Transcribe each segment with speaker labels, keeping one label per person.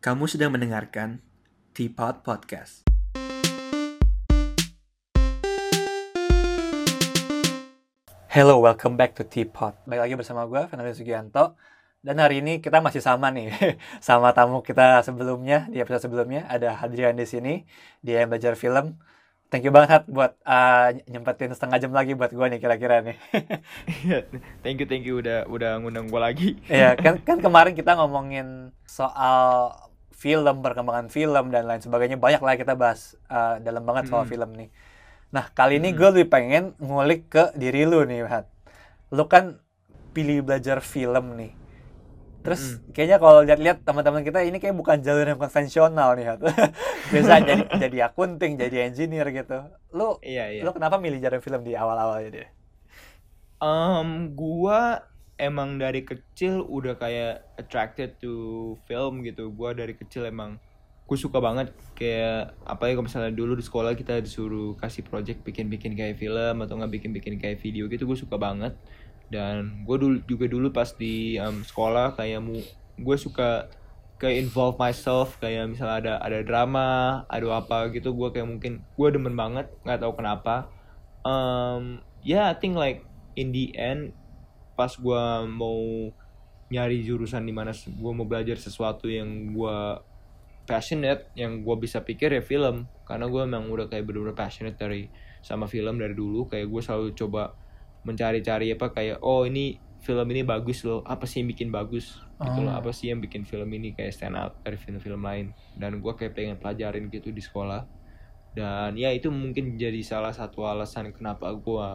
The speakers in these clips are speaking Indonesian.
Speaker 1: Kamu sedang mendengarkan Teapot Podcast. Hello, welcome back to Teapot. Baik lagi bersama gue, Fernando Sugianto. Dan hari ini kita masih sama nih, sama tamu kita sebelumnya, di episode sebelumnya. Ada Hadrian di sini, dia yang belajar film. Thank you banget Had, buat uh, nyempetin setengah jam lagi buat gue nih kira-kira nih.
Speaker 2: thank you, thank you udah udah ngundang gue lagi.
Speaker 1: Iya, kan, kan kemarin kita ngomongin soal film, perkembangan film dan lain sebagainya. Banyak lah kita bahas uh, dalam banget soal
Speaker 2: Hmm.
Speaker 1: film nih. Nah, kali ini
Speaker 2: Hmm.
Speaker 1: gue lebih pengen ngulik ke diri lu nih, Hat. Lu kan pilih belajar film nih. Terus
Speaker 2: Mm-mm.
Speaker 1: kayaknya kalau lihat-lihat teman-teman kita ini kayak bukan jalur yang konvensional nih, Hat. Biasa jadi jadi akunting, jadi engineer gitu. Lu
Speaker 2: Iya, iya.
Speaker 1: lu kenapa milih jalan film di awal-awalnya deh?
Speaker 2: Um, gua emang dari kecil udah kayak attracted to film gitu. Gua dari kecil emang gue suka banget kayak apalagi kalau misalnya dulu di sekolah kita disuruh kasih project bikin-bikin kayak film atau nggak bikin-bikin kayak video gitu gue suka banget dan gue dulu juga dulu pas di um, sekolah kayak mu gue suka kayak involve myself kayak misalnya ada ada drama ada apa gitu gue kayak mungkin gue demen banget nggak tahu kenapa um, yeah I think like in the end pas gue mau nyari jurusan di mana gue mau belajar sesuatu yang gue passionate yang gue bisa pikir ya film. Karena gue emang udah kayak bener-bener passionate dari sama film dari dulu. Kayak gue selalu coba mencari-cari apa kayak oh ini film ini bagus loh. Apa sih yang bikin bagus? Gitu loh.
Speaker 1: Oh.
Speaker 2: apa sih yang bikin film ini kayak stand out dari film-film lain? Dan gue kayak pengen pelajarin gitu di sekolah. Dan ya itu mungkin jadi salah satu alasan kenapa gue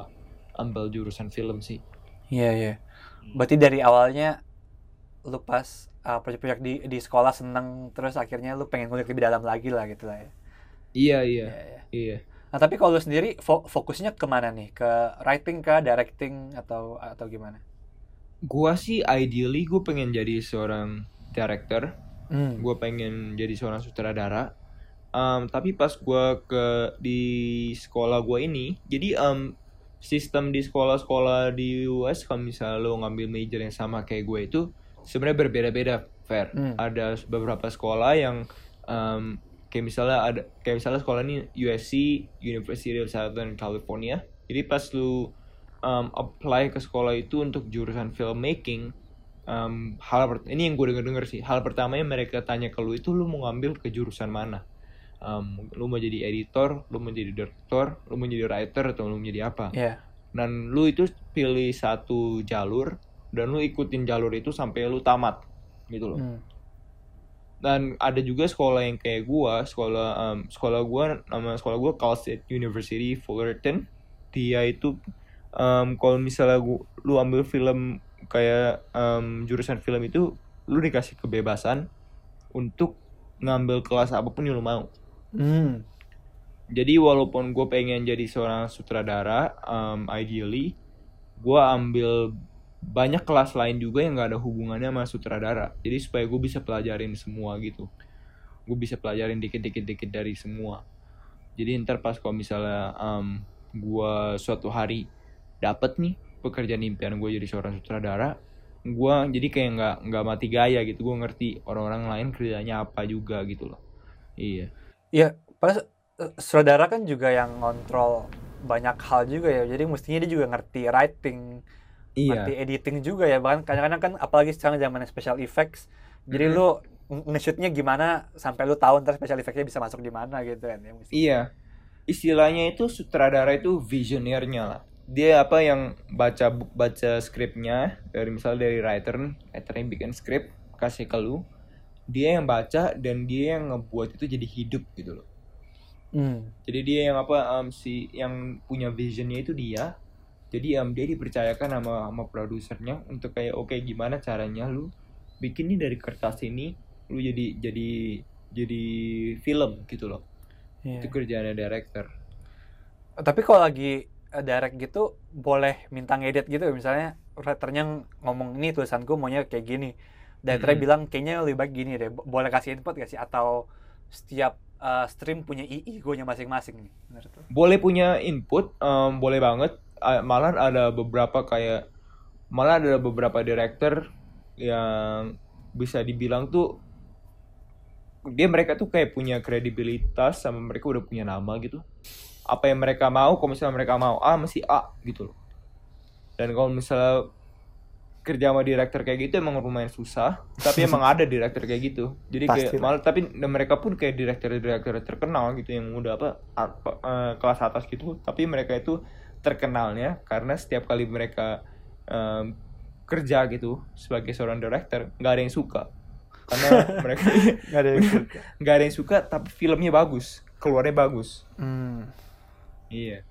Speaker 2: ambil jurusan film sih
Speaker 1: Iya, iya. Berarti dari awalnya lu pas uh, proyek-proyek di di sekolah seneng terus akhirnya lu pengen ngulik lebih dalam lagi lah gitu lah ya.
Speaker 2: iya iya
Speaker 1: Iya, iya.
Speaker 2: iya
Speaker 1: Nah, tapi kalau lu sendiri fo- fokusnya ke mana nih? Ke writing kah, directing atau atau gimana?
Speaker 2: Gua sih ideally gue pengen jadi seorang director,
Speaker 1: Hmm.
Speaker 2: gue pengen jadi seorang sutradara. Um, tapi pas gua ke di sekolah gua ini, jadi um, sistem di sekolah-sekolah di US kalau misalnya lo ngambil major yang sama kayak gue itu sebenarnya berbeda-beda, fair.
Speaker 1: Hmm.
Speaker 2: Ada beberapa sekolah yang um, kayak misalnya ada kayak misalnya sekolah ini USC, University of Southern California. Jadi pas lu um, apply ke sekolah itu untuk jurusan filmmaking um, hal ini yang gue denger denger sih hal pertamanya mereka tanya ke lu itu lu mau ngambil ke jurusan mana um, lu mau jadi editor lu mau jadi direktur lu mau jadi writer atau lu mau jadi apa
Speaker 1: Iya.
Speaker 2: dan lu itu pilih satu jalur dan lu ikutin jalur itu sampai lu tamat gitu loh
Speaker 1: Hmm.
Speaker 2: dan ada juga sekolah yang kayak gua sekolah um, sekolah gua nama sekolah gua Cal State University Fullerton dia itu um, kalau misalnya gua, lu ambil film kayak um, jurusan film itu lu dikasih kebebasan untuk ngambil kelas apa pun yang lu mau
Speaker 1: Hmm.
Speaker 2: jadi walaupun gue pengen jadi seorang sutradara um, ideally gue ambil banyak kelas lain juga yang gak ada hubungannya sama sutradara. Jadi supaya gue bisa pelajarin semua gitu. Gue bisa pelajarin dikit-dikit dikit dari semua. Jadi ntar pas kalau misalnya um, gue suatu hari dapet nih pekerjaan impian gue jadi seorang sutradara gue jadi kayak nggak nggak mati gaya gitu. Gue ngerti orang-orang lain kerjanya apa juga gitu loh. Iya
Speaker 1: Iya, pas eh, saudara kan juga yang ngontrol banyak hal juga ya. Jadi mestinya dia juga ngerti writing,
Speaker 2: iya
Speaker 1: ngerti editing juga ya. Bahkan kadang-kadang kan apalagi sekarang zamannya special effects. Jadi
Speaker 2: Mhm.
Speaker 1: lu ng- nge-shootnya gimana sampai lu tahu ntar special effects-nya bisa masuk di mana gitu kan ya. mestinya.
Speaker 2: Iya, istilahnya itu sutradara itu visionernya lah. Dia apa yang baca baca skripnya dari misalnya dari writer, writer yang bikin skrip kasih ke lu, dia yang baca dan dia yang ngebuat itu jadi hidup gitu loh.
Speaker 1: Hmm.
Speaker 2: Jadi dia yang apa um, si yang punya visionnya itu dia. Jadi um, dia dipercayakan sama sama produsernya untuk kayak oke gimana caranya lu bikin nih dari kertas ini lu jadi jadi jadi film gitu loh.
Speaker 1: Iya.
Speaker 2: Itu kerjaannya director.
Speaker 1: Tapi kalau lagi eh, direct gitu boleh minta ngedit gitu misalnya writernya ngomong ini tulisan gue maunya kayak gini. Directornya
Speaker 2: Mm-mm.
Speaker 1: bilang kayaknya lebih baik gini deh. Bo- Boleh kasih input gak sih? Atau setiap eh, stream punya i nya masing-masing. Nih
Speaker 2: boleh punya input em, boleh banget. Malah ada beberapa kayak malah ada beberapa director yang bisa dibilang tuh dia mereka tuh kayak punya kredibilitas sama mereka udah punya nama gitu. Apa yang mereka mau kalau misalnya mereka mau A mesti A gitu loh. Dan kalau misalnya kerja sama director kayak gitu emang lumayan susah tapi emang ada director kayak gitu jadi kayak
Speaker 1: Pasti lah.
Speaker 2: malah tapi dan mereka pun kayak director-director terkenal gitu yang udah apa apa, eh, kelas atas gitu tapi mereka itu terkenalnya karena setiap kali mereka em, kerja gitu sebagai seorang director nggak ada yang suka karena mereka
Speaker 1: Nggak ada yang suka.
Speaker 2: nggak ada yang suka tapi filmnya bagus keluarnya bagus
Speaker 1: Hmm.
Speaker 2: iya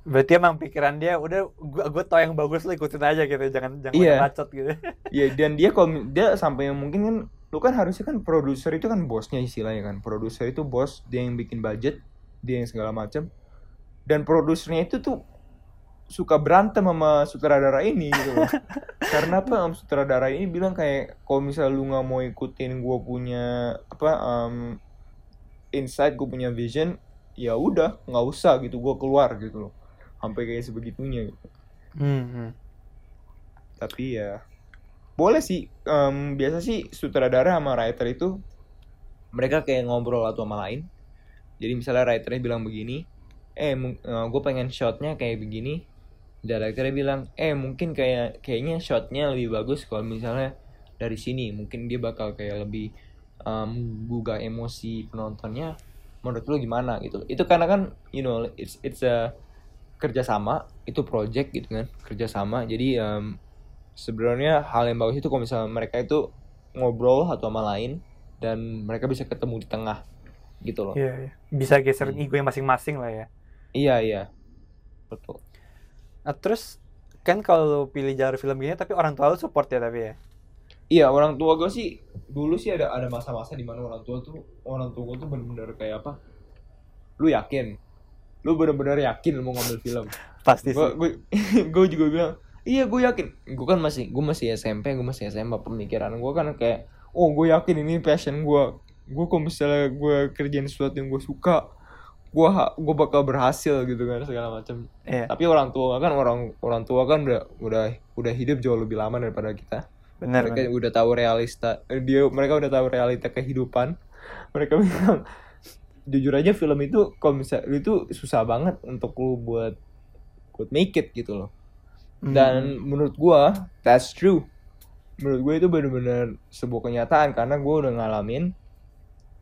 Speaker 1: Berarti emang pikiran dia udah gua gua tau yang bagus lu ikutin aja gitu, jangan jangan
Speaker 2: Iya.
Speaker 1: bacot gitu.
Speaker 2: Iya dan dia kalau dia sampai yang mungkin kan lu kan harusnya kan produser itu kan bosnya istilahnya kan. Produser itu bos dia yang bikin budget dia yang segala macam dan produsernya itu tuh suka berantem sama sutradara ini gitu loh. Karena apa? Um, sutradara ini bilang kayak kalau misalnya lu nggak mau ikutin gua punya apa um, insight gue punya vision ya udah nggak usah gitu gua keluar gitu loh sampai kayak sebegitunya gitu.
Speaker 1: Hmm, hmm.
Speaker 2: tapi ya boleh sih em, biasa sih sutradara sama writer itu mereka kayak ngobrol satu sama lain. Jadi misalnya writernya bilang begini eh gue pengen shotnya kayak begini. Directornya bilang eh mungkin kayak kayaknya shotnya lebih bagus kalau misalnya dari sini. Mungkin dia bakal kayak lebih em, gugah emosi penontonnya. Menurut lu gimana? Gitu. Itu karena kan you know it's it's a kerjasama itu project gitu kan kerjasama jadi em, sebenarnya hal yang bagus itu kalau misalnya mereka itu ngobrol satu sama lain dan mereka bisa ketemu di tengah gitu loh
Speaker 1: Iya, iya. Bisa geser
Speaker 2: Hmm.
Speaker 1: ego yang masing-masing lah ya.
Speaker 2: iya iya betul
Speaker 1: Nah, terus kan kalau pilih jalur film gini tapi orang tua lu support ya tapi ya.
Speaker 2: iya orang tua gue sih dulu sih ada ada masa-masa di mana orang tua tuh orang tua gue tuh bener-bener kayak apa lu yakin lu bener-bener yakin mau ngambil film
Speaker 1: Pasti
Speaker 2: gue
Speaker 1: sih.
Speaker 2: gue juga bilang iya gue yakin gue kan masih gue masih SMP gue masih SMA pemikiran gue kan kayak oh gue yakin ini passion gue gue kalau misalnya gue kerjain sesuatu yang gue suka gue gue bakal berhasil gitu kan segala macam
Speaker 1: Iya,
Speaker 2: tapi orang tua kan orang orang tua kan udah udah udah hidup jauh lebih lama daripada kita
Speaker 1: benar.
Speaker 2: mereka
Speaker 1: benar.
Speaker 2: udah tahu realista dia mereka udah tahu realita kehidupan mereka bilang jujur aja film itu kalau misalnya itu susah banget untuk lu buat buat make it gitu loh.
Speaker 1: Hmm.
Speaker 2: dan menurut gua that's true. Menurut gue itu benar-benar sebuah kenyataan karena gua udah ngalamin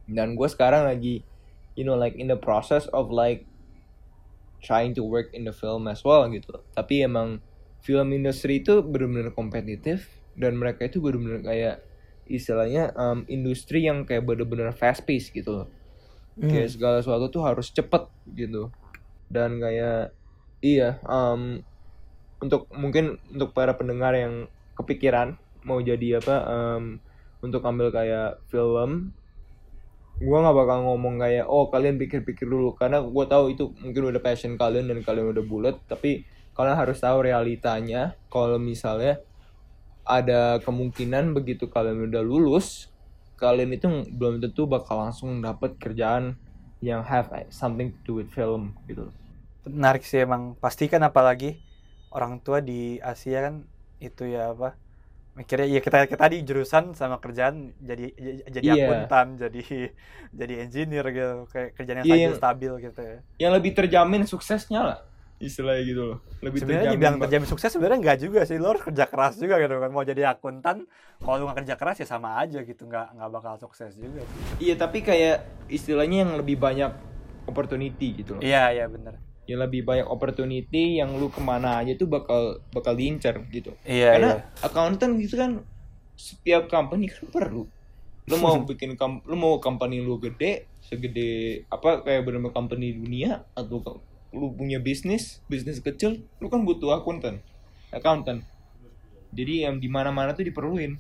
Speaker 2: dan gua sekarang lagi you know like in the process of like trying to work in the film as well gitu. Tapi emang film industri itu benar-benar kompetitif dan mereka itu benar-benar kayak istilahnya um, industri yang kayak benar-benar fast pace gitu loh
Speaker 1: Hmm.
Speaker 2: kayak segala sesuatu tuh harus cepet gitu. Dan kayak iya um, untuk mungkin untuk para pendengar yang kepikiran mau jadi apa um, untuk ambil kayak film gua nggak bakal ngomong kayak oh kalian pikir-pikir dulu. Karena gua tahu itu mungkin udah passion kalian dan kalian udah bulat tapi kalian harus tahu realitanya. Kalau misalnya ada kemungkinan begitu kalian udah lulus kalian itu belum tentu bakal langsung dapat kerjaan yang have something to do with film gitu
Speaker 1: menarik sih emang. Pasti kan apalagi orang tua di Asia kan itu ya apa mikirnya ya kita kita di jurusan sama kerjaan jadi jadi
Speaker 2: Iya.
Speaker 1: akuntan jadi jadi engineer gitu. Kayak kerjaan yang stabil
Speaker 2: yang-
Speaker 1: stabil gitu ya.
Speaker 2: yang lebih terjamin suksesnya lah istilahnya gitu loh. Lebih
Speaker 1: sebenarnya
Speaker 2: terjamin
Speaker 1: dibilang terjamin sukses sebenarnya nggak juga sih. Lo harus kerja keras juga gitu kan. Mau jadi akuntan kalau lu nggak kerja keras ya sama aja gitu. Nggak nggak bakal sukses juga.
Speaker 2: Iya tapi kayak istilahnya yang lebih banyak opportunity gitu loh.
Speaker 1: Iya iya bener.
Speaker 2: Yang lebih banyak opportunity yang lu ke mana aja tuh bakal bakal diincar gitu.
Speaker 1: Iya
Speaker 2: karena accountant gitu kan setiap company kan perlu. Lu mau bikin lu mau company lu gede segede apa kayak bener company dunia atau lu punya bisnis bisnis kecil lu kan butuh akuntan accountant jadi yang di mana mana tuh diperluin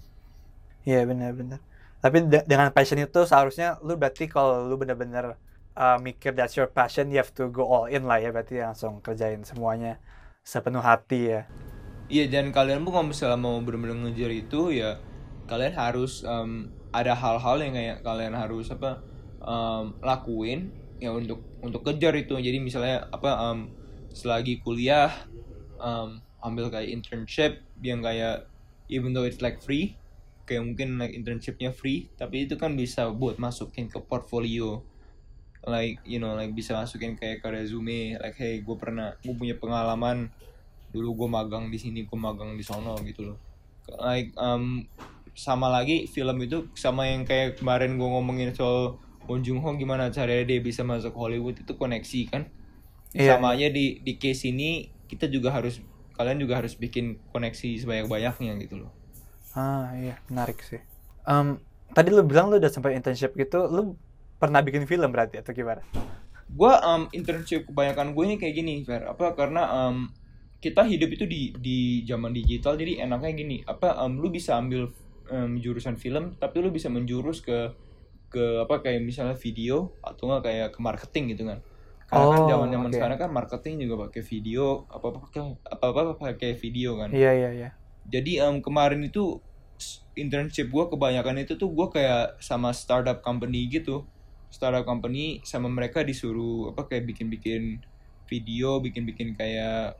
Speaker 1: Iya benar-benar. Tapi de- dengan passion itu seharusnya lu berarti kalau lu benar-benar uh, mikir that's your passion, you have to go all in lah ya berarti langsung kerjain semuanya sepenuh hati ya.
Speaker 2: Iya dan kalian pun kalau misalnya mau benar-benar ngejar itu ya kalian harus em, ada hal-hal yang kayak kalian harus apa em, lakuin ya untuk untuk kejar itu. Jadi misalnya apa em, selagi kuliah em, ambil kayak internship yang kayak even though it's like free kayak mungkin like internshipnya free tapi itu kan bisa buat masukin ke portfolio. Like you know like bisa masukin kayak ke resume like hey gue pernah gue punya pengalaman dulu gue magang di sini gue magang di sono gitu loh. Like um, sama lagi film itu sama yang kayak kemarin gue ngomongin soal Bong Joon Ho gimana caranya dia bisa masuk Hollywood itu koneksi kan
Speaker 1: Iya.
Speaker 2: sama aja di di case ini kita juga harus kalian juga harus bikin koneksi sebanyak banyaknya gitu loh
Speaker 1: Ah iya, menarik sih. Em, tadi lu bilang lu udah sampai internship gitu, lu pernah bikin film berarti atau gimana?
Speaker 2: gue um, internship kebanyakan gue ini kayak gini Fer apa karena um, kita hidup itu di di zaman digital jadi enaknya gini apa um, lu bisa ambil um, jurusan film tapi lu bisa menjurus ke ke apa kayak misalnya video atau enggak kayak ke marketing gitu kan karena kan
Speaker 1: Oh,
Speaker 2: zaman zaman
Speaker 1: oke.
Speaker 2: sekarang kan marketing juga pakai video apa apa pakai apa apa pakai video kan
Speaker 1: Iya iya iya.
Speaker 2: jadi em, kemarin itu internship gue kebanyakan itu tuh gue kayak sama startup company gitu startup company sama mereka disuruh apa kayak bikin-bikin video bikin-bikin kayak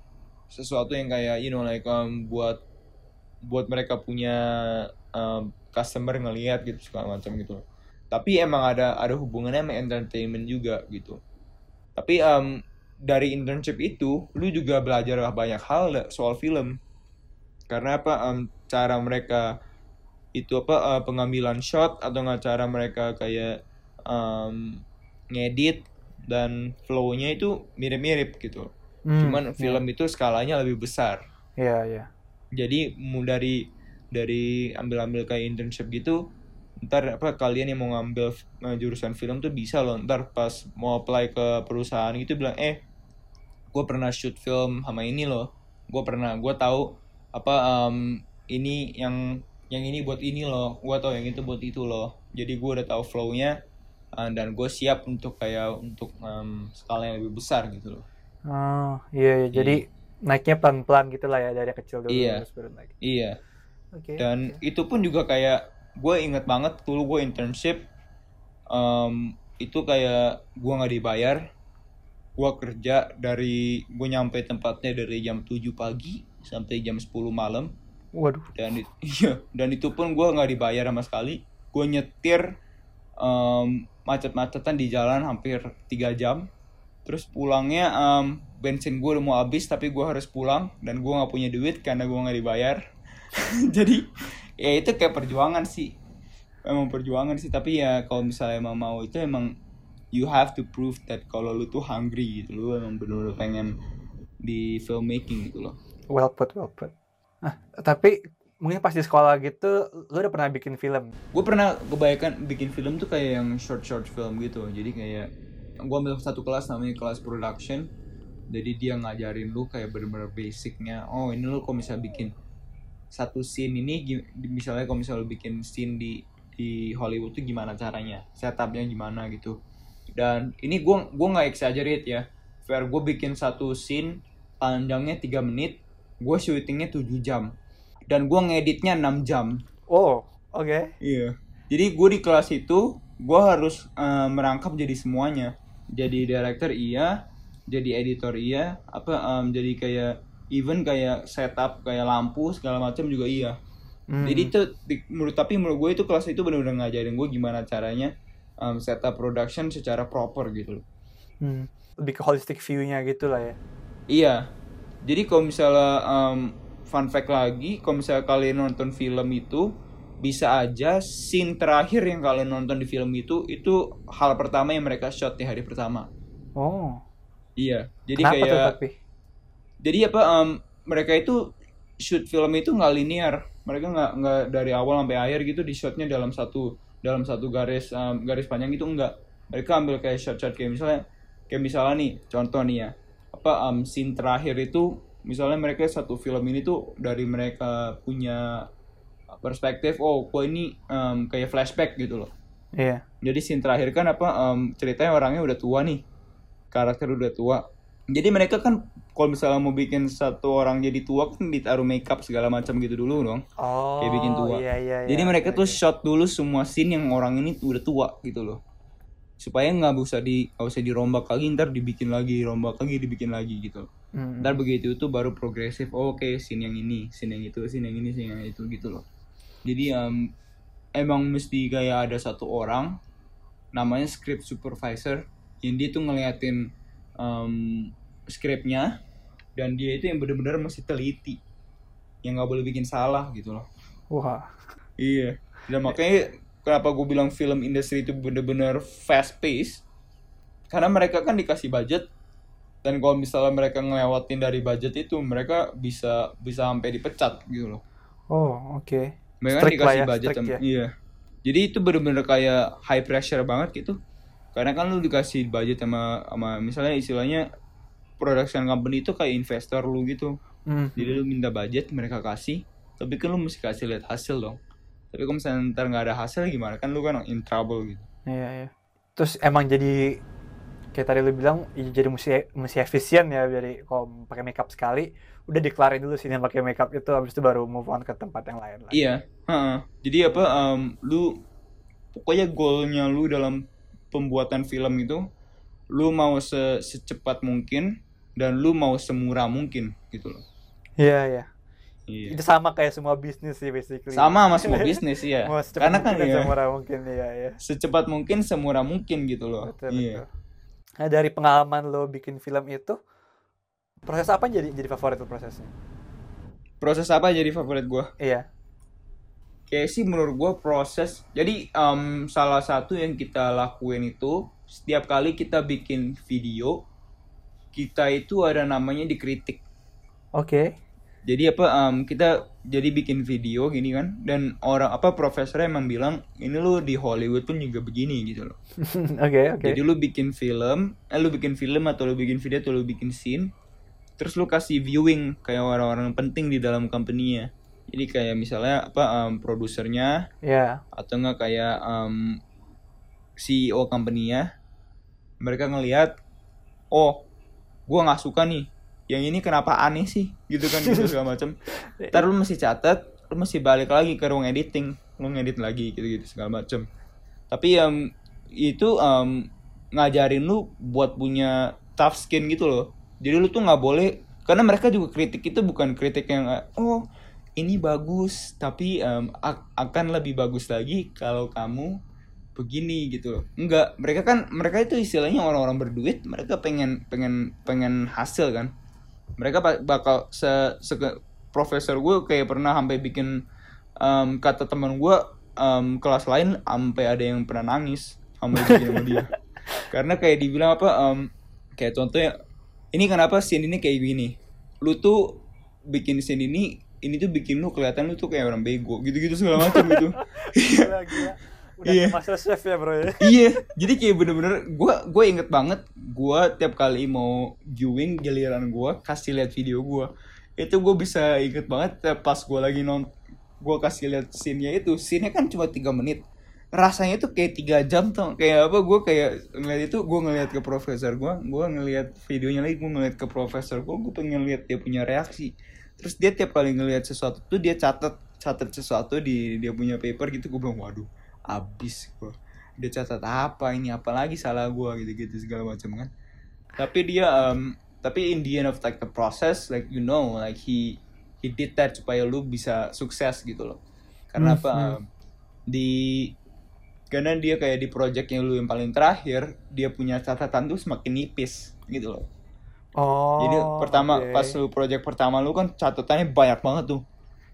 Speaker 2: sesuatu yang kayak you know like um, buat buat mereka punya um, customer ngelihat gitu segala macam gitu tapi emang ada ada hubungannya sama entertainment juga gitu. Tapi em, dari internship itu lu juga belajar banyak hal soal film. Karena apa em, cara mereka itu apa eh, pengambilan shot atau nggak cara mereka kayak em, ngedit dan flow-nya itu mirip-mirip gitu.
Speaker 1: Hmm,
Speaker 2: cuman film itu skalanya lebih besar.
Speaker 1: Iya iya.
Speaker 2: jadi mu dari dari ambil-ambil kayak internship gitu ntar apa kalian yang mau ngambil eh, jurusan film tuh bisa loh ntar pas mau apply ke perusahaan gitu bilang eh gue pernah shoot film sama ini loh gue pernah gue tahu apa em, ini yang yang ini buat ini loh gue tahu yang itu buat itu loh jadi gue udah tahu flow-nya eh, dan gue siap untuk kayak untuk em, skala yang lebih besar gitu loh
Speaker 1: Oh iya, iya. jadi naiknya pelan-pelan gitu lah ya dari kecil dulu
Speaker 2: Iya.
Speaker 1: terus naik.
Speaker 2: iya
Speaker 1: Oke.
Speaker 2: dan itu pun juga kayak gue inget banget dulu gue internship em, itu kayak gue nggak dibayar. Gue kerja dari gue nyampe tempatnya dari jam 7 pagi sampai jam 10 malam.
Speaker 1: Waduh.
Speaker 2: dan it- iya dan itu pun gue nggak dibayar sama sekali. Gue nyetir em, macet-macetan di jalan hampir tiga jam. Terus pulangnya em, bensin gue udah mau habis tapi gue harus pulang. Dan gue nggak punya duit karena gue nggak dibayar. Jadi ya itu kayak perjuangan sih emang perjuangan sih tapi ya kalau misalnya emang mau itu emang you have to prove that kalau lu tuh hungry gitu lu emang bener-bener pengen di filmmaking gitu loh
Speaker 1: Well put, well put. Ah, tapi mungkin pas di sekolah gitu, lu udah pernah bikin film?
Speaker 2: gue pernah kebanyakan bikin film tuh kayak yang short short film gitu jadi kayak gue ambil satu kelas namanya kelas production jadi dia ngajarin lu kayak bener-bener basicnya oh ini lu kalau misalnya bikin satu scene ini misalnya kalau misalnya lu bikin scene di di Hollywood tuh gimana caranya setupnya gimana gitu dan ini gue gua nggak exaggerate ya fair gue bikin satu scene panjangnya 3 menit gue syutingnya 7 jam dan gue ngeditnya 6 jam
Speaker 1: Oh, oke.
Speaker 2: Iya. Jadi gue di kelas itu gue harus eh, merangkap jadi semuanya. Jadi director iya, jadi editor iya, apa em, jadi kayak even kayak setup kayak lampu segala macam juga iya.
Speaker 1: Hmm.
Speaker 2: Jadi itu di- menurut tapi menurut gue itu kelas itu benar-benar ngajarin gue gimana caranya em, setup production secara proper gitu loh.
Speaker 1: Hmm. Lebih ke holistic view-nya gitu lah ya.
Speaker 2: Iya. Jadi kalau misalnya em, fun fact lagi, kalau misalnya kalian nonton film itu bisa aja scene terakhir yang kalian nonton di film itu itu hal pertama yang mereka shot di hari pertama.
Speaker 1: Oh.
Speaker 2: Iya. Jadi
Speaker 1: Kenapa
Speaker 2: kayak
Speaker 1: tuh tapi?
Speaker 2: Jadi apa em, mereka itu shoot film itu nggak linear. Mereka nggak nggak dari awal sampai akhir gitu di shotnya dalam satu dalam satu garis em, garis panjang itu enggak. Mereka ambil kayak shot-shot kayak misalnya kayak misalnya nih contoh nih ya apa em, scene terakhir itu misalnya mereka satu film ini tuh dari mereka punya perspektif oh kok ini em, kayak flashback gitu loh
Speaker 1: Iya.
Speaker 2: jadi scene terakhir kan apa em, ceritanya orangnya udah tua nih karakter udah tua jadi mereka kan kalau misalnya mau bikin satu orang jadi tua kan ditaruh makeup segala macam gitu dulu dong
Speaker 1: Oh.
Speaker 2: Kayak bikin tua.
Speaker 1: Iya iya.
Speaker 2: jadi
Speaker 1: iya.
Speaker 2: mereka tuh shot dulu semua scene yang orang ini udah tua gitu loh supaya nggak usah di nggak usah dirombak lagi ntar dibikin lagi rombak lagi dibikin lagi gitu
Speaker 1: Hmm.
Speaker 2: ntar begitu itu baru progresif oh, oke scene yang ini scene yang itu scene yang ini scene yang itu gitu loh jadi em, emang mesti kayak ada satu orang namanya script supervisor yang dia tuh ngeliatin em, skripnya dan dia itu yang bener-bener mesti teliti yang nggak boleh bikin salah gitu loh
Speaker 1: Wah.
Speaker 2: Iya. Dan makanya kenapa gue bilang film industri itu bener-bener fast pace. Karena mereka kan dikasih budget dan kalau misalnya mereka ngelewatin dari budget itu mereka bisa bisa sampai dipecat gitu loh.
Speaker 1: Oh, oke.
Speaker 2: Mereka kan
Speaker 1: Strict lah
Speaker 2: dikasih
Speaker 1: ya,
Speaker 2: budget
Speaker 1: strict
Speaker 2: sama-
Speaker 1: ya.
Speaker 2: iya. Jadi itu bener-bener kayak high pressure banget gitu. Karena kan lu dikasih budget sama sama misalnya istilahnya production company itu kayak investor lu gitu.
Speaker 1: Hmm.
Speaker 2: Jadi lu minta budget mereka kasih, tapi kan lu mesti kasih lihat hasil dong. Tapi kalau misalnya ntar nggak ada hasil gimana? Kan lu kan in trouble gitu.
Speaker 1: Iya, iya. Terus emang jadi kayak tadi lu bilang ya jadi mesti mesti efisien ya dari kalau pakai makeup sekali udah dikelarin dulu sih yang pakai makeup itu habis itu baru move on ke tempat yang lain lah.
Speaker 2: Iya. heeh. Jadi apa? em, lu pokoknya goalnya lu dalam pembuatan film itu, lu mau se- secepat mungkin dan lu mau semurah mungkin gitu loh.
Speaker 1: Iya, iya.
Speaker 2: Iya.
Speaker 1: Itu sama kayak semua bisnis sih basically.
Speaker 2: Sama sama semua bisnis ya. Karena kan ya,
Speaker 1: semurah mungkin iya, iya.
Speaker 2: secepat mungkin semurah mungkin gitu loh.
Speaker 1: Betul,
Speaker 2: iya.
Speaker 1: betul. Nah, dari pengalaman lo bikin film itu proses apa jadi jadi favorit lo prosesnya?
Speaker 2: Proses apa jadi favorit gua?
Speaker 1: Iya.
Speaker 2: kayak sih menurut gue proses jadi em, salah satu yang kita lakuin itu setiap kali kita bikin video kita itu ada namanya dikritik
Speaker 1: Oke.
Speaker 2: jadi apa em, kita jadi bikin video gini kan dan orang apa profesornya emang bilang ini lu di Hollywood pun juga begini gitu loh
Speaker 1: Oke, oke.
Speaker 2: jadi lu bikin film eh lu bikin film atau lu bikin video atau lu bikin scene terus lu kasih viewing kayak orang-orang penting di dalam company-nya jadi kayak misalnya apa em, produsernya
Speaker 1: Iya.
Speaker 2: atau enggak kayak um, CEO company-nya mereka ngelihat oh gua nggak suka nih yang ini kenapa aneh sih? Gitu kan gitu segala macam ntar lu mesti catat lu mesti balik lagi ke ruang editing lu ngedit lagi gitu gitu segala macam tapi yang itu um, ngajarin lu buat punya tough skin gitu loh. Jadi lu tuh nggak boleh karena mereka juga kritik itu bukan kritik yang oh ini bagus tapi ak- akan lebih bagus lagi kalau kamu begini gitu loh. Enggak mereka kan mereka itu istilahnya orang-orang berduit mereka pengen pengen pengen hasil kan. Mereka ba- bakal se, se- profesor gue kayak pernah sampai bikin em, kata teman gue em, kelas lain sampai ada yang pernah nangis sampai bikin sama dia. Karena kayak dibilang apa em, kayak contohnya ini kenapa scene ini kayak gini? Lu tuh bikin scene ini ini tuh bikin lu kelihatan lu tuh kayak orang bego gitu-gitu segala macam gitu.
Speaker 1: Gila, gila. Udah
Speaker 2: Iya.
Speaker 1: kayak master chef ya, Bro ya.
Speaker 2: iya jadi kayak bener-bener gue gue inget banget gue tiap kali mau viewing giliran gue kasih lihat video gue itu gue bisa inget banget pas gue lagi non gue kasih lihat scene-nya itu scene-nya kan cuma tiga menit rasanya tuh kayak tiga jam tuh kayak apa gue kayak ngeliat itu gue ngeliat ke profesor gue gue ngeliat videonya lagi gue ngeliat ke profesor gue gue pengen lihat dia punya reaksi terus dia tiap kali ngeliat sesuatu tuh dia catat catat sesuatu di dia punya paper gitu gue bilang waduh abis gue dia catat apa ini? Apalagi salah gue gitu-gitu segala macam kan. Tapi dia um, tapi in the end of like the process like you know like he he did that supaya lu bisa sukses gitu loh. Karena
Speaker 1: Hmm,
Speaker 2: apa um, di karena dia kayak di project yang lu yang paling terakhir dia punya catatan tuh semakin nipis gitu loh.
Speaker 1: Oh.
Speaker 2: jadi pertama
Speaker 1: oke.
Speaker 2: pas lu project pertama lu kan catatannya banyak banget tuh.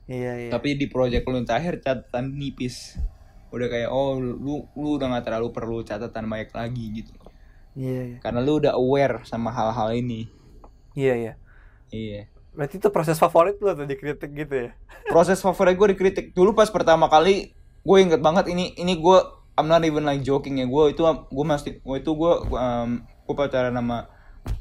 Speaker 1: Iya, iya.
Speaker 2: tapi di project lu yang terakhir catatan nipis udah kayak oh lu lu udah gak terlalu perlu catatan banyak lagi gitu.
Speaker 1: Iya, iya.
Speaker 2: karena lu udah aware sama hal-hal ini.
Speaker 1: Iya, iya.
Speaker 2: iya.
Speaker 1: Berarti itu proses favorit lo tuh dikritik gitu ya?
Speaker 2: proses favorit gue dikritik. Dulu pas pertama kali gue inget banget ini ini gue I'm not even like joking ya. Gue itu gue masih gue itu gue um, gue pacaran sama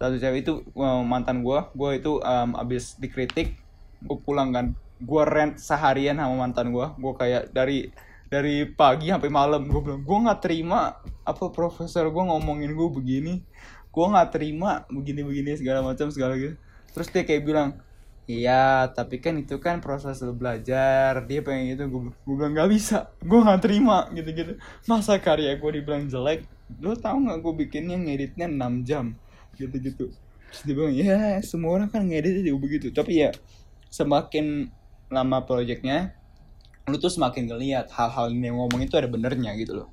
Speaker 2: satu cewek itu um, mantan gue gue itu um, abis dikritik gue pulang kan. Gue rent seharian sama mantan gue gue kayak dari dari pagi sampai malam gue bilang gue nggak terima apa profesor gue ngomongin gue begini gue nggak terima begini begini segala macam segala gitu terus dia kayak bilang Iya, tapi kan itu kan proses belajar. Dia pengen itu, gue, gue bilang nggak bisa. Gue nggak terima gitu-gitu. Masa karya gue dibilang jelek? Lo tau nggak gue bikinnya ngeditnya 6 jam gitu-gitu. Terus dia bilang, ya semua orang kan ngeditnya juga begitu. Tapi ya semakin lama projectnya, lu tuh semakin ngeliat hal-hal yang ngomong itu ada benernya gitu loh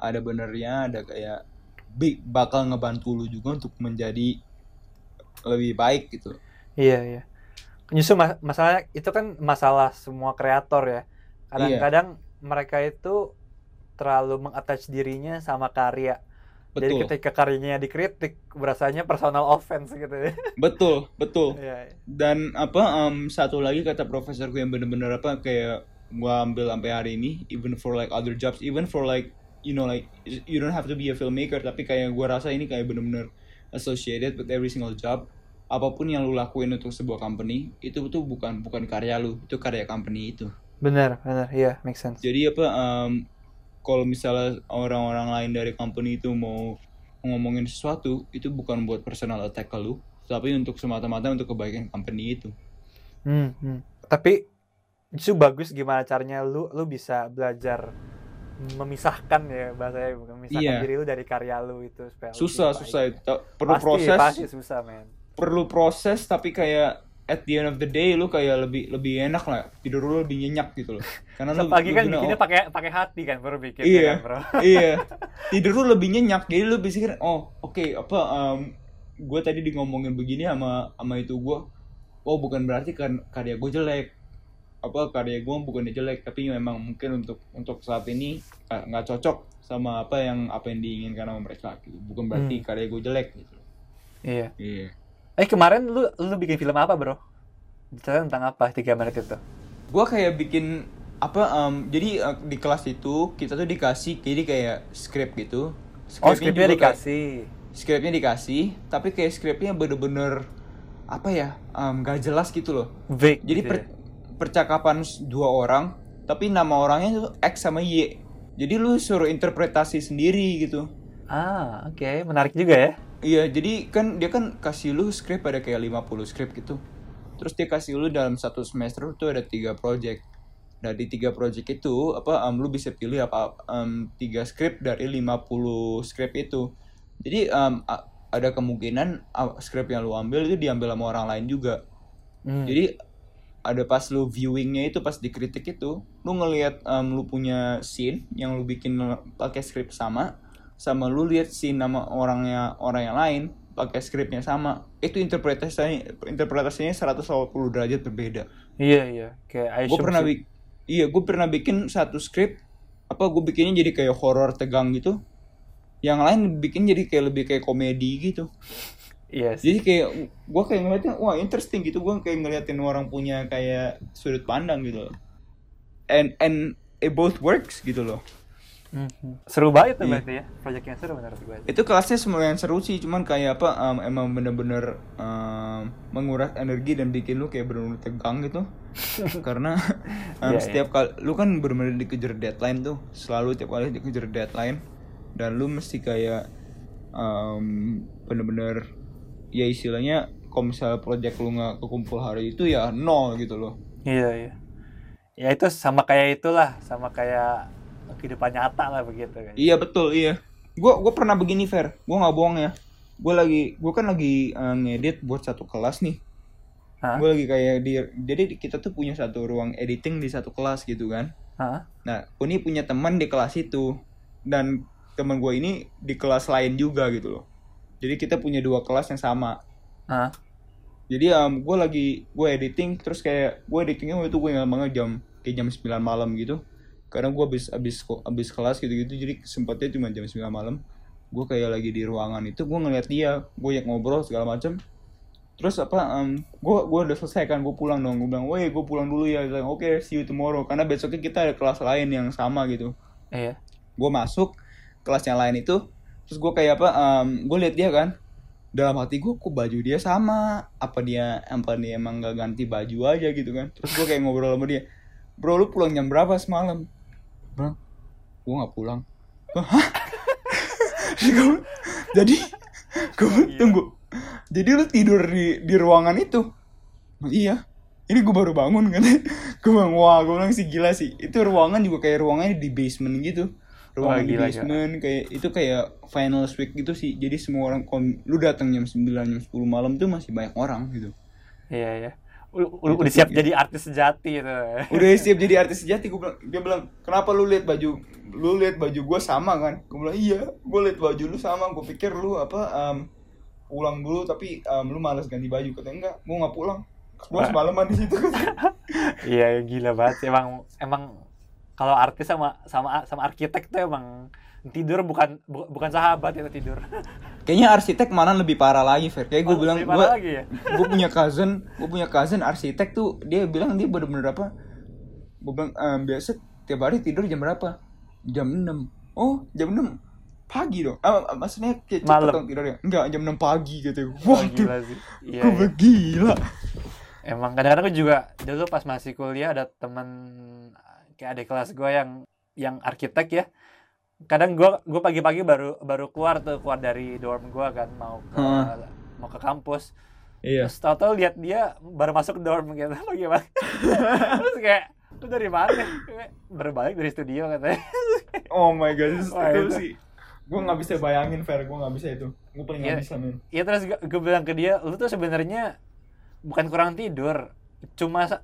Speaker 2: ada benernya ada kayak big bakal ngebantu lu juga untuk menjadi lebih baik gitu
Speaker 1: Iya, iya. Justru mas masalahnya itu kan masalah semua kreator ya. Kadang-kadang mereka itu terlalu mengattach dirinya sama karya. Jadi
Speaker 2: betul
Speaker 1: ketika karyanya dikritik, berasanya personal offense gitu ya.
Speaker 2: betul betul
Speaker 1: Iya, iya.
Speaker 2: dan apa em, satu lagi kata profesorku yang bener-bener apa kayak gua ambil sampai hari ini even for like other jobs even for like you know like you don't have to be a filmmaker tapi kayak gua rasa ini kayak bener-bener associated with every single job apa pun yang lu lakuin untuk sebuah company itu tuh bukan bukan karya lu itu karya company itu
Speaker 1: Benar, benar. Iya, make sense.
Speaker 2: jadi apa em, kalau misalnya orang-orang lain dari company itu mau ngomongin sesuatu itu bukan buat personal attack ke lu tapi untuk semata-mata untuk kebaikan company itu.
Speaker 1: Hmm, hmm. Tapi justru bagus gimana caranya lu lu bisa belajar memisahkan ya bahasanya bukan? Memisahkan
Speaker 2: Iya.
Speaker 1: diri lu dari karya lu itu supaya
Speaker 2: susah susah. itu perlu
Speaker 1: Pasti,
Speaker 2: proses.
Speaker 1: pasti susah men.
Speaker 2: Perlu proses tapi kayak at the end of the day lu kayak lebih lebih enak lah tidur lu lebih nyenyak gitu loh. Karena lu
Speaker 1: pagi kan bikinnya
Speaker 2: oh,
Speaker 1: pakai pakai hati kan baru bikin
Speaker 2: Iya.
Speaker 1: ya kan, bro?
Speaker 2: iya. Tidur lu lebih nyenyak jadi lu bisa kira oh oke apa gue tadi di ngomongin begini sama sama itu gue oh bukan berarti kan karya gue jelek. Apa karya gue bukan jelek tapi memang mungkin untuk untuk saat ini eh, nggak cocok sama apa yang apa yang diinginkan sama mereka gitu. Bukan berarti
Speaker 1: Hmm.
Speaker 2: karya gue jelek gitu.
Speaker 1: Iya.
Speaker 2: Iya
Speaker 1: eh kemarin lu lu bikin film apa bro? Cerita tentang apa tiga menit itu?
Speaker 2: Gua kayak bikin apa em, jadi eh, di kelas itu kita tuh dikasih jadi kayak script gitu.
Speaker 1: Oh skripnya
Speaker 2: juga kayak-
Speaker 1: dikasih.
Speaker 2: scriptnya dikasih tapi kayak scriptnya bener-bener apa ya em, gak jelas gitu loh.
Speaker 1: Vague
Speaker 2: jadi
Speaker 1: gitu
Speaker 2: per-
Speaker 1: ya.
Speaker 2: percakapan dua orang tapi nama orangnya tuh X sama Y. Jadi lu suruh interpretasi sendiri gitu.
Speaker 1: Ah oke menarik juga ya
Speaker 2: Iya, jadi kan dia kan kasih lu script ada kayak 50 script gitu. Terus dia kasih lu dalam satu semester tuh ada tiga project. Nah, di tiga project itu apa em, lu bisa pilih apa em, tiga script dari 50 script itu. Jadi a- ada kemungkinan ah, script yang lu ambil itu diambil sama orang lain juga.
Speaker 1: Hmm.
Speaker 2: Jadi ada pas lu viewingnya itu pas dikritik itu, lu ngelihat em, lu punya scene yang lu bikin pakai script sama, sama lu lihat scene nama orangnya orang yang lain pakai scriptnya sama, itu interpretasinya interpretasinya 180 derajat berbeda.
Speaker 1: iya iya kayak
Speaker 2: Gue pernah bikin, iya gue pernah bikin satu script, apa gue bikinnya jadi kayak horor tegang gitu, yang lain bikin jadi kayak lebih kayak komedi gitu.
Speaker 1: iya sih.
Speaker 2: Jadi kayak gue kayak ngeliatnya wah interesting gitu gue kayak ngeliatin orang punya kayak sudut pandang gitu. And and it both works gitu loh.
Speaker 1: Mhm. seru banget tuh
Speaker 2: Iya.
Speaker 1: berarti ya proyek yang seru menurut gue
Speaker 2: Itu kelasnya semua yang seru sih cuman kayak apa em, emang bener-bener em, menguras energi dan bikin lu kayak bener-bener tegang gitu. Karena em,
Speaker 1: Iya,
Speaker 2: setiap kali lu kan bener-bener dikejar deadline tuh selalu tiap kali dikejar deadline dan lu mesti kayak em, bener-bener ya istilahnya kalau misalnya project lu nggak kekumpul hari itu ya nol gitu loh
Speaker 1: Iya iya. Ya itu sama kayak itulah, sama kayak kehidupan nyata lah begitu kan.
Speaker 2: iya betul iya. Gua gua pernah begini fair gua nggak bohong ya. Gua lagi gua kan lagi eh, ngedit buat satu kelas nih.
Speaker 1: Hah?
Speaker 2: gua lagi kayak di jadi kita tuh punya satu ruang editing di satu kelas gitu kan.
Speaker 1: Hah?
Speaker 2: nah gua ini punya teman di kelas itu. Dan teman gua ini di kelas lain juga gitu loh. Jadi kita punya dua kelas yang sama.
Speaker 1: Hah?
Speaker 2: jadi um, gue lagi gue editing terus kayak gue editingnya waktu itu gue nggak banget jam kayak jam 9 malam gitu karena gue habis habis habis kelas gitu gitu jadi sempatnya cuma jam 9 malam. Gue kayak lagi di ruangan itu gue ngeliat dia gue yang ngobrol segala macam terus apa um, gue gue udah selesai kan gue pulang dong. Gue bilang woi gue pulang dulu ya. Oke see you tomorrow. Karena besoknya kita ada kelas lain yang sama gitu.
Speaker 1: Iya.
Speaker 2: gue masuk kelas yang lain itu terus gue kayak apa um, gue lihat dia kan. Dalam hati gue kok baju dia sama? Apa dia apa dia emang gak ganti baju aja gitu kan? Terus gue kayak ngobrol sama dia bro lu pulang jam berapa semalam bro gue nggak pulang. Hah? Jadi gue tunggu. Jadi lu tidur di di ruangan itu? "Oh, iya. Ini gue baru bangun kan? Gue bilang wah gue bilang sih gila sih. Itu ruangan juga kayak ruangannya di basement gitu. Ruangan
Speaker 1: Wah,
Speaker 2: di
Speaker 1: gila,
Speaker 2: basement kayak itu kayak final week gitu sih. Jadi semua orang kon lu datang jam 9 jam 10 malam tuh masih banyak orang gitu.
Speaker 1: Iya iya. U- u- udah siap jadi artis sejati itu.
Speaker 2: udah siap jadi artis sejati gue bilang dia bilang kenapa lu lihat baju lu lihat baju gue sama kan gue bilang iya gue lihat baju lu sama gue pikir lu apa em, pulang dulu tapi em, lu malas ganti baju katanya enggak gue nggak pulang gue
Speaker 1: Wah.
Speaker 2: semalaman di situ
Speaker 1: Iya gila banget emang emang kalau artis sama sama sama arsitek tuh emang tidur bukan bu- bukan sahabat itu tidur.
Speaker 2: kayaknya arsitek mana lebih parah lagi Fer kayak gue
Speaker 1: Oh,
Speaker 2: bilang gue
Speaker 1: ya?
Speaker 2: gue punya cousin gue punya cousin arsitek tuh dia bilang dia bener-bener apa gue bilang "Em, biasa tiap hari tidur jam berapa jam 6 oh jam 6 pagi dong ah, maksudnya kayak cepet
Speaker 1: Malam.
Speaker 2: dong tidurnya enggak jam 6 pagi gitu
Speaker 1: Wah,
Speaker 2: wah
Speaker 1: gila sih. Iya,
Speaker 2: gue
Speaker 1: iya.
Speaker 2: gila
Speaker 1: Emang kadang-kadang gue juga dulu pas masih kuliah ada temen kayak adik kelas gue yang yang arsitek ya. Kadang gue gue pagi-pagi baru baru keluar tuh keluar dari dorm gue kan mau ke
Speaker 2: Heeh.
Speaker 1: mau ke kampus.
Speaker 2: iya
Speaker 1: Terus tau-tau lihat dia baru masuk dorm gitu pagi-pagi. Terus kayak lu dari mana? Kayak, Baru balik dari studio katanya.
Speaker 2: oh my god itu,
Speaker 1: Wah,
Speaker 2: itu sih gue nggak bisa bayangin Fer gue nggak bisa itu gue paling nggak
Speaker 1: Iya.
Speaker 2: bisa men
Speaker 1: Iya terus gue, bilang ke dia, lu tuh sebenarnya bukan kurang tidur, cuma sa-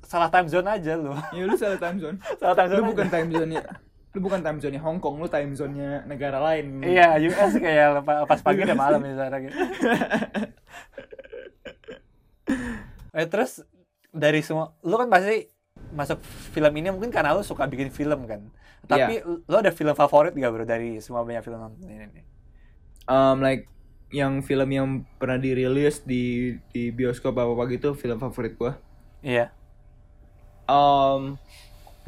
Speaker 1: salah time zone aja lu.
Speaker 2: ya lu salah time zone
Speaker 1: salah time zone.
Speaker 2: lu
Speaker 1: aja.
Speaker 2: bukan time zone nya lu bukan time zone nya Hong Kong lu time zone nya negara lain
Speaker 1: Iya, US kayak pas pagi udah malam di sana gitu. eh terus dari semua lu kan pasti masuk film ini mungkin karena lu suka bikin film kan. Tapi lu ada film favorit gak bro dari semua banyak film nonton ini
Speaker 2: um, like yang film yang pernah dirilis di di bioskop apa apa gitu film favorit gua
Speaker 1: Iya.
Speaker 2: um,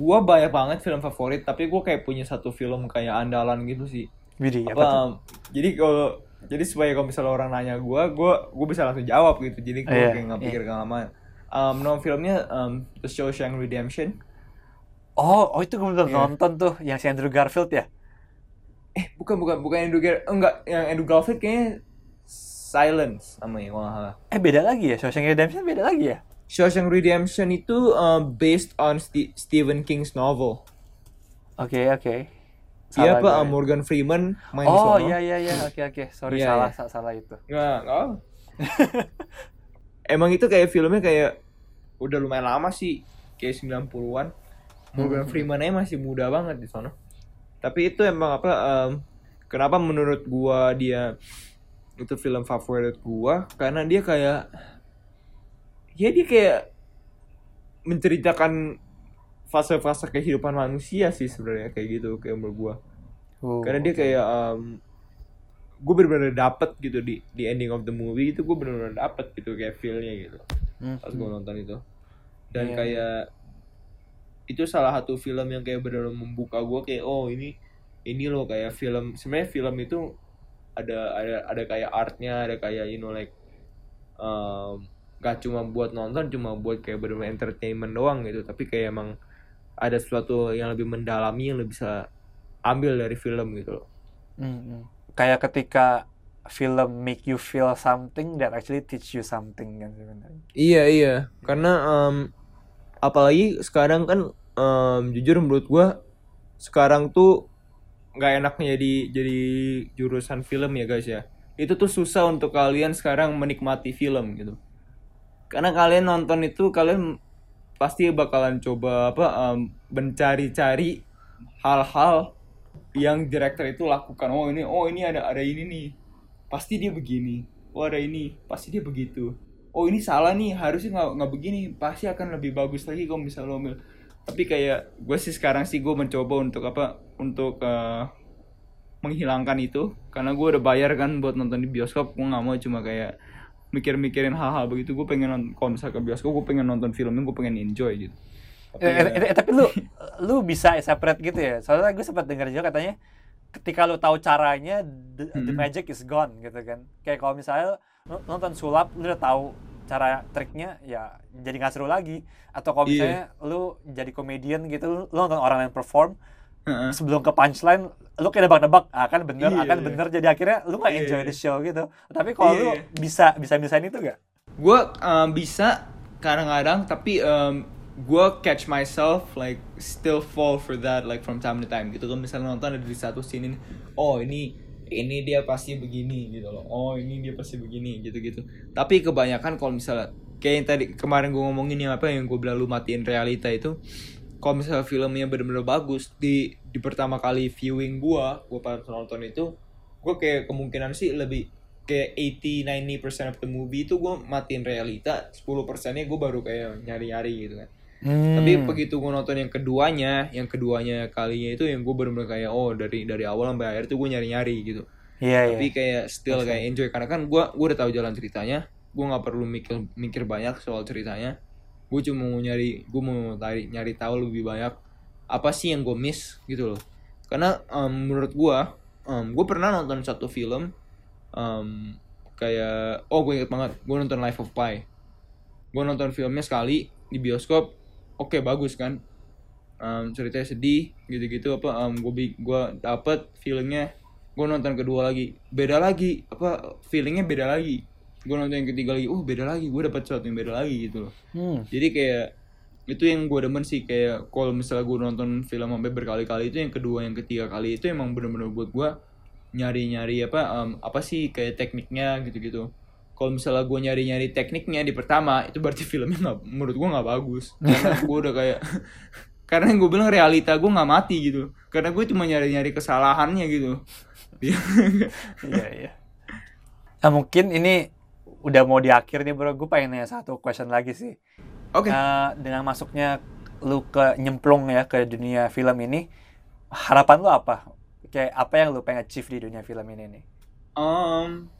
Speaker 2: gua banyak banget film favorit tapi gua kayak punya satu film kayak andalan gitu sih
Speaker 1: Widih,
Speaker 2: apa,
Speaker 1: apa tuh?
Speaker 2: um, jadi kalau jadi supaya kalau misalnya orang nanya gua gua gua bisa langsung jawab gitu jadi gua
Speaker 1: Iya,
Speaker 2: kayak nggak
Speaker 1: iya.
Speaker 2: pikir nggak lama um, no filmnya um, The Shawshank Redemption
Speaker 1: Oh, oh itu gue belum
Speaker 2: Iya.
Speaker 1: nonton tuh yang si Andrew Garfield ya?
Speaker 2: eh bukan bukan bukan Andrew Gar enggak yang Andrew Garfield kayaknya Silence namanya kalau nggak salah
Speaker 1: Eh beda lagi ya? Shawshank Redemption beda lagi ya?
Speaker 2: Shawshank Redemption itu uh, based on Ste- Stephen King's novel.
Speaker 1: Oke, oke.
Speaker 2: Dia
Speaker 1: Salah
Speaker 2: apa
Speaker 1: gue.
Speaker 2: uh, Morgan Freeman main di
Speaker 1: Oh iya iya iya oke oke sorry
Speaker 2: Iya,
Speaker 1: salah
Speaker 2: iya.
Speaker 1: sa- salah itu
Speaker 2: nggak apa. Emang itu kayak filmnya kayak udah lumayan lama sih, kayak 90-an. Morgan
Speaker 1: Hmm.
Speaker 2: Freeman aja masih muda banget di sana. Tapi itu emang apa um, kenapa menurut gua dia itu film favorit gua karena dia kayak ya dia kayak menceritakan fase-fase kehidupan manusia sih sebenarnya kayak gitu kayak menurut gua.
Speaker 1: Oh,
Speaker 2: Karena dia kayak um, gue bener-bener dapet gitu di di ending of the movie itu gue bener-bener dapet gitu kayak feelnya gitu
Speaker 1: Hmm,
Speaker 2: pas gue nonton itu dan
Speaker 1: Iya.
Speaker 2: kayak itu salah satu film yang kayak bener-bener membuka gue kayak oh ini ini loh kayak film sebenarnya film itu ada ada ada kayak artnya ada kayak you know like um, gak cuma buat nonton cuma buat kayak bener-bener entertainment doang gitu tapi kayak emang ada sesuatu yang lebih mendalami yang lebih bisa ambil dari film gitu loh
Speaker 1: Hmm, hmm. kayak ketika film make you feel something that actually teach you something kan sebenarnya
Speaker 2: Iya iya, karena em, apalagi sekarang kan em, jujur menurut gua sekarang tuh nggak enaknya jadi jadi jurusan film ya guys ya. Itu tuh susah untuk kalian sekarang menikmati film gitu. Karena kalian nonton itu kalian pasti bakalan coba apa em, mencari-cari hal-hal yang director itu lakukan. Oh ini oh ini ada ada ini nih. Pasti dia begini. Oh ada ini, pasti dia begitu. Oh ini salah nih. Harusnya nggak nggak begini. Pasti akan lebih bagus lagi kalau misalnya lo ambil. Tapi kayak gue sih sekarang sih gue mencoba untuk apa untuk eh, menghilangkan itu. Karena gue udah bayar kan buat nonton di bioskop. Gue nggak mau cuma kayak mikir-mikirin hal-hal begitu gue pengen nonton kalau misalnya ke bioskop gue pengen nonton filmnya gue pengen enjoy gitu. Tapi
Speaker 1: Eh,
Speaker 2: ya-
Speaker 1: eh, eh, tapi lu lu bisa separate gitu ya? Soalnya gue sempat dengar juga katanya ketika lu tahu caranya the, the
Speaker 2: Mhm.
Speaker 1: magic is gone gitu kan. Kayak kalau misalnya lu nonton sulap lu udah tahu cara triknya ya jadi nggak seru lagi. Atau kalau
Speaker 2: Iya.
Speaker 1: misalnya lu jadi komedian gitu lu, lu nonton orang lain perform Sebelum ke punchline lu kayak nebak-nebak akan bener
Speaker 2: Iya,
Speaker 1: akan
Speaker 2: iya.
Speaker 1: bener. jadi akhirnya lu nggak
Speaker 2: Iya,
Speaker 1: enjoy
Speaker 2: iya.
Speaker 1: the show gitu. Tapi kalau
Speaker 2: Iya,
Speaker 1: lu
Speaker 2: iya.
Speaker 1: bisa bisa misain itu gak
Speaker 2: gue bisa kadang-kadang tapi um, gue catch myself like still fall for that like from time to time gitu. Kan misalnya nonton ada di satu scene ini oh ini ini dia pasti begini gitu loh. Oh ini dia pasti begini gitu gitu tapi kebanyakan kalau misalnya kayak yang tadi kemarin gue ngomongin yang apa yang gue bilang lu matiin realita itu kalau misalnya filmnya bener-bener bagus di di pertama kali viewing gue gue pas nonton itu gue kayak kemungkinan sih lebih kayak 80-90% of the movie itu gue matiin realita 10 persennya gue baru kayak nyari-nyari gitu kan
Speaker 1: Hmm.
Speaker 2: tapi begitu gue nonton yang keduanya yang keduanya kalinya itu yang gue bener-bener kayak oh dari dari awal sampai akhir tuh gue nyari-nyari gitu
Speaker 1: Iya,
Speaker 2: tapi
Speaker 1: iya.
Speaker 2: kayak still kayak enjoy karena kan gue gue udah tahu jalan ceritanya gue nggak perlu mikir mikir banyak soal ceritanya gue cuma mau nyari gue mau nyari nyari tahu lebih banyak apa sih yang gue miss gitu loh. Karena em, menurut gue em, gue pernah nonton satu film em, kayak oh gue inget banget gue nonton Life of Pi. Gue nonton filmnya sekali di bioskop oke bagus kan? Em, ceritanya sedih gitu-gitu apa gue gue dapet feelingnya gue nonton kedua lagi. Beda lagi apa feelingnya beda lagi gue nonton yang ketiga lagi oh beda lagi gue dapet sesuatu yang beda lagi gitu loh.
Speaker 1: Hmm.
Speaker 2: jadi kayak itu yang gue demen sih kayak kalau misalnya gue nonton film sampai berkali-kali itu yang kedua yang ketiga kali itu emang bener-bener buat gue nyari-nyari apa em, apa sih kayak tekniknya gitu-gitu. Kalau misalnya gue nyari-nyari tekniknya di pertama itu berarti filmnya nggak menurut gue nggak bagus. Karena gue udah kayak karena gue bilang realita gue nggak mati gitu karena gue cuma nyari-nyari kesalahannya gitu
Speaker 1: Iya, iya. Nah, mungkin ini udah mau di akhir nih bro, gue pengen nanya satu question lagi sih.
Speaker 2: oke
Speaker 1: Eh, dengan masuknya lu ke nyemplung ya ke dunia film ini, harapan lu apa? Kayak apa yang lu pengen achieve di dunia film ini nih?
Speaker 2: Um,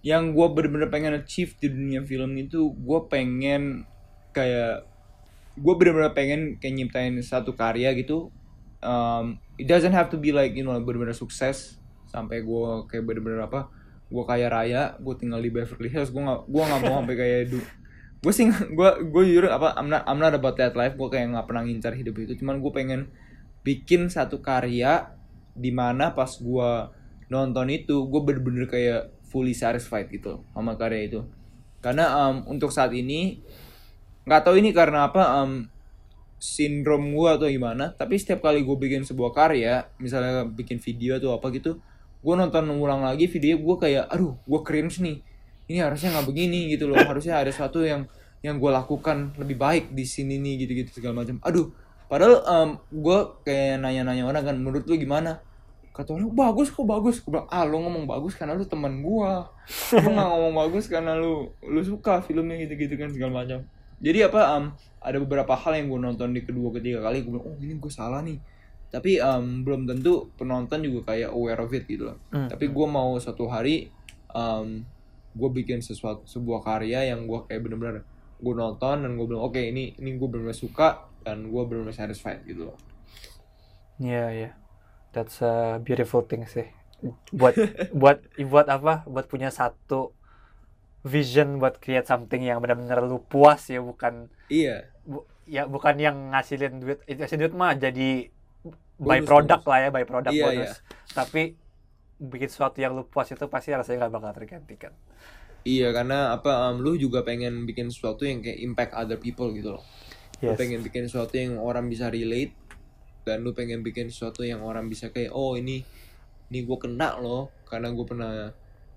Speaker 2: yang gue bener-bener pengen achieve di dunia film itu gue pengen kayak gue bener-bener pengen kayak nyiptain satu karya gitu um, it doesn't have to be like you know bener-bener sukses sampai gue kayak bener-bener apa gue kaya raya gue tinggal di Beverly Hills gue nggak gue nggak mau sampai kayak du gue sih gue gue jujur apa I'm not, I'm not about that life gue kayak nggak pernah ngincar hidup itu cuman gue pengen bikin satu karya di mana pas gue nonton itu gue bener-bener kayak fully satisfied gitu sama karya itu. Karena um, untuk saat ini nggak tahu ini karena apa um, sindrom gue atau gimana tapi setiap kali gue bikin sebuah karya misalnya bikin video atau apa gitu gue nonton ulang lagi video gue kayak aduh gue cringe nih. Ini harusnya nggak begini gitu loh. Harusnya ada sesuatu yang yang gue lakukan lebih baik di sini nih gitu-gitu segala macam. Aduh padahal um, gue kayak nanya-nanya orang kan menurut lu gimana? Kata orang bagus kok bagus. Gue bilang ah lu ngomong bagus karena lu teman gua. Lu nggak ngomong bagus karena lu lu suka filmnya gitu-gitu kan segala macam. Jadi apa um, ada beberapa hal yang gue nonton di kedua ketiga kali gue bilang oh ini gue salah nih tapi um, belum tentu penonton juga kayak aware of it gitu loh
Speaker 1: Hmm.
Speaker 2: tapi gue mau suatu hari um, gue bikin sesuatu sebuah karya yang gue kayak bener-bener gue nonton dan gue bilang oke ini ini gue bener-bener suka dan gue bener-bener satisfied gitu loh
Speaker 1: Iya, iya. That's a beautiful thing sih. Buat buat buat apa? Buat punya satu vision buat create something yang benar-benar lu puas ya, bukan
Speaker 2: iya
Speaker 1: bu- ya bukan yang ngasilin duit. Itu duit mah jadi by product
Speaker 2: bonus.
Speaker 1: lah ya, by product
Speaker 2: Iya,
Speaker 1: bonus. Tapi bikin sesuatu yang lu puas itu pasti rasanya nggak bakal tergantikan.
Speaker 2: Iya karena apa um, lu juga pengen bikin sesuatu yang kayak impact other people gitu loh. Lu
Speaker 1: Yes.
Speaker 2: pengen bikin sesuatu yang orang bisa relate dan lu pengen bikin sesuatu yang orang bisa kayak oh ini ini gue kena loh karena gue pernah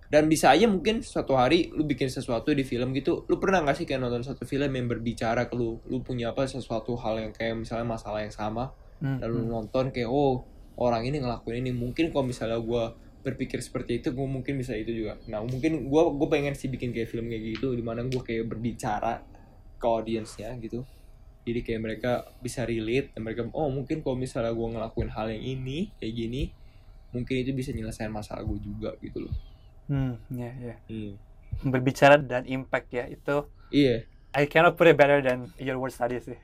Speaker 2: dan bisa aja mungkin suatu hari lu bikin sesuatu di film gitu lu pernah nggak sih kayak nonton satu film yang berbicara ke lu lu punya apa sesuatu hal yang kayak misalnya masalah yang sama
Speaker 1: Hmm,
Speaker 2: dan lu
Speaker 1: hmm.
Speaker 2: nonton kayak oh orang ini ngelakuin ini mungkin kalau misalnya gue berpikir seperti itu gue mungkin bisa itu juga nah mungkin gue gue pengen sih bikin kayak film kayak gitu di mana gue kayak berbicara ke audiensnya gitu jadi kayak mereka bisa relate dan mereka oh mungkin kalau misalnya gue ngelakuin hal yang ini kayak gini mungkin itu bisa nyelesain masalah gue juga gitu loh
Speaker 1: Hmm, ya, ya.
Speaker 2: iya
Speaker 1: Berbicara dan impact ya, itu
Speaker 2: iya
Speaker 1: I cannot put it better than your words tadi sih.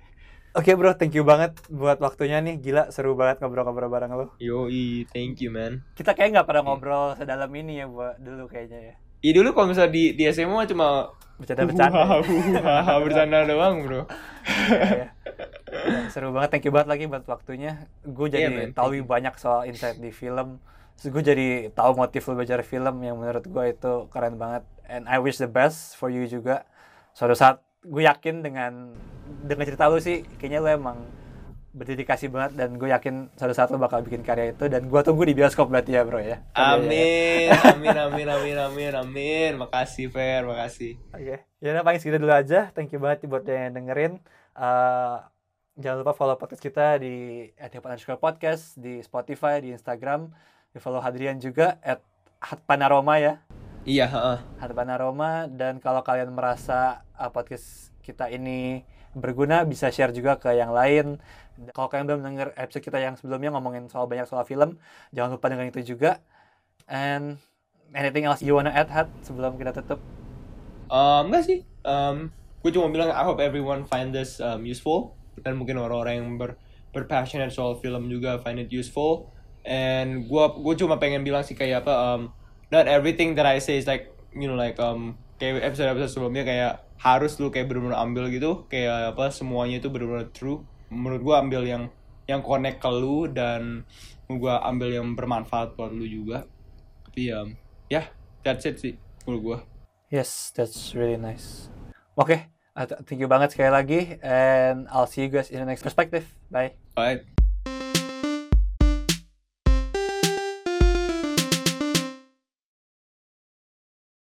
Speaker 1: Oke bro, thank you banget buat waktunya nih. Gila, seru banget ngobrol-ngobrol bareng lo.
Speaker 2: yoi thank you man
Speaker 1: Kita kayak nggak pernah ngobrol sedalam ini ya buat dulu kayaknya ya.
Speaker 2: Iya dulu kalau misalnya di di SMA cuma
Speaker 1: Bercanda-bercanda. ya.
Speaker 2: Bercanda doang bro
Speaker 1: Iya, iya. Seru banget, thank you banget lagi buat waktunya. Gue jadi
Speaker 2: Iya, man.
Speaker 1: tahu
Speaker 2: Thank you.
Speaker 1: banyak soal insight di film. Terus gue jadi tahu motif lo belajar film yang menurut gue itu keren banget. And I wish the best for you juga. Suatu saat gue yakin dengan dengan cerita lu sih, kayaknya lu emang berdedikasi banget dan gue yakin lo bakal bikin karya itu dan gue tunggu di bioskop berarti ya bro ya.
Speaker 2: Amin, amin, amin, amin, amin, amin. Makasih Fer, makasih.
Speaker 1: Oke, ya udah paling segitu dulu aja. Thank you banget buat yang dengerin. Uh, jangan lupa follow podcast kita di underscore podcast di Spotify, di Instagram. Di follow Hadrian juga at Hatpanaroma ya.
Speaker 2: Iya, heeh.
Speaker 1: Hatpanaroma dan kalau kalian merasa uh, podcast kita ini berguna bisa share juga ke yang lain. Kalau kalian belum denger episode kita yang sebelumnya ngomongin soal banyak soal film, jangan lupa dengerin itu juga. And anything else you wanna add, Hat, sebelum kita tutup?
Speaker 2: Um, enggak sih. Um, gue cuma bilang I hope everyone find this um, useful dan mungkin orang-orang yang ber berpassionate soal film juga find it useful. And gue gue cuma pengen bilang sih kayak apa um, not everything that I say is like you know like um kayak episode-episode sebelumnya kayak harus lu kayak bener-bener ambil gitu kayak apa semuanya itu bener-bener true. Menurut gua ambil yang yang connect ke lu dan gua ambil yang bermanfaat buat lu juga. Tapi ya um, ya yeah, that's it sih menurut gua.
Speaker 1: Yes that's really nice. Oke okay. thank you banget sekali lagi and I'll see you guys in the next perspective. Bye.
Speaker 2: Bye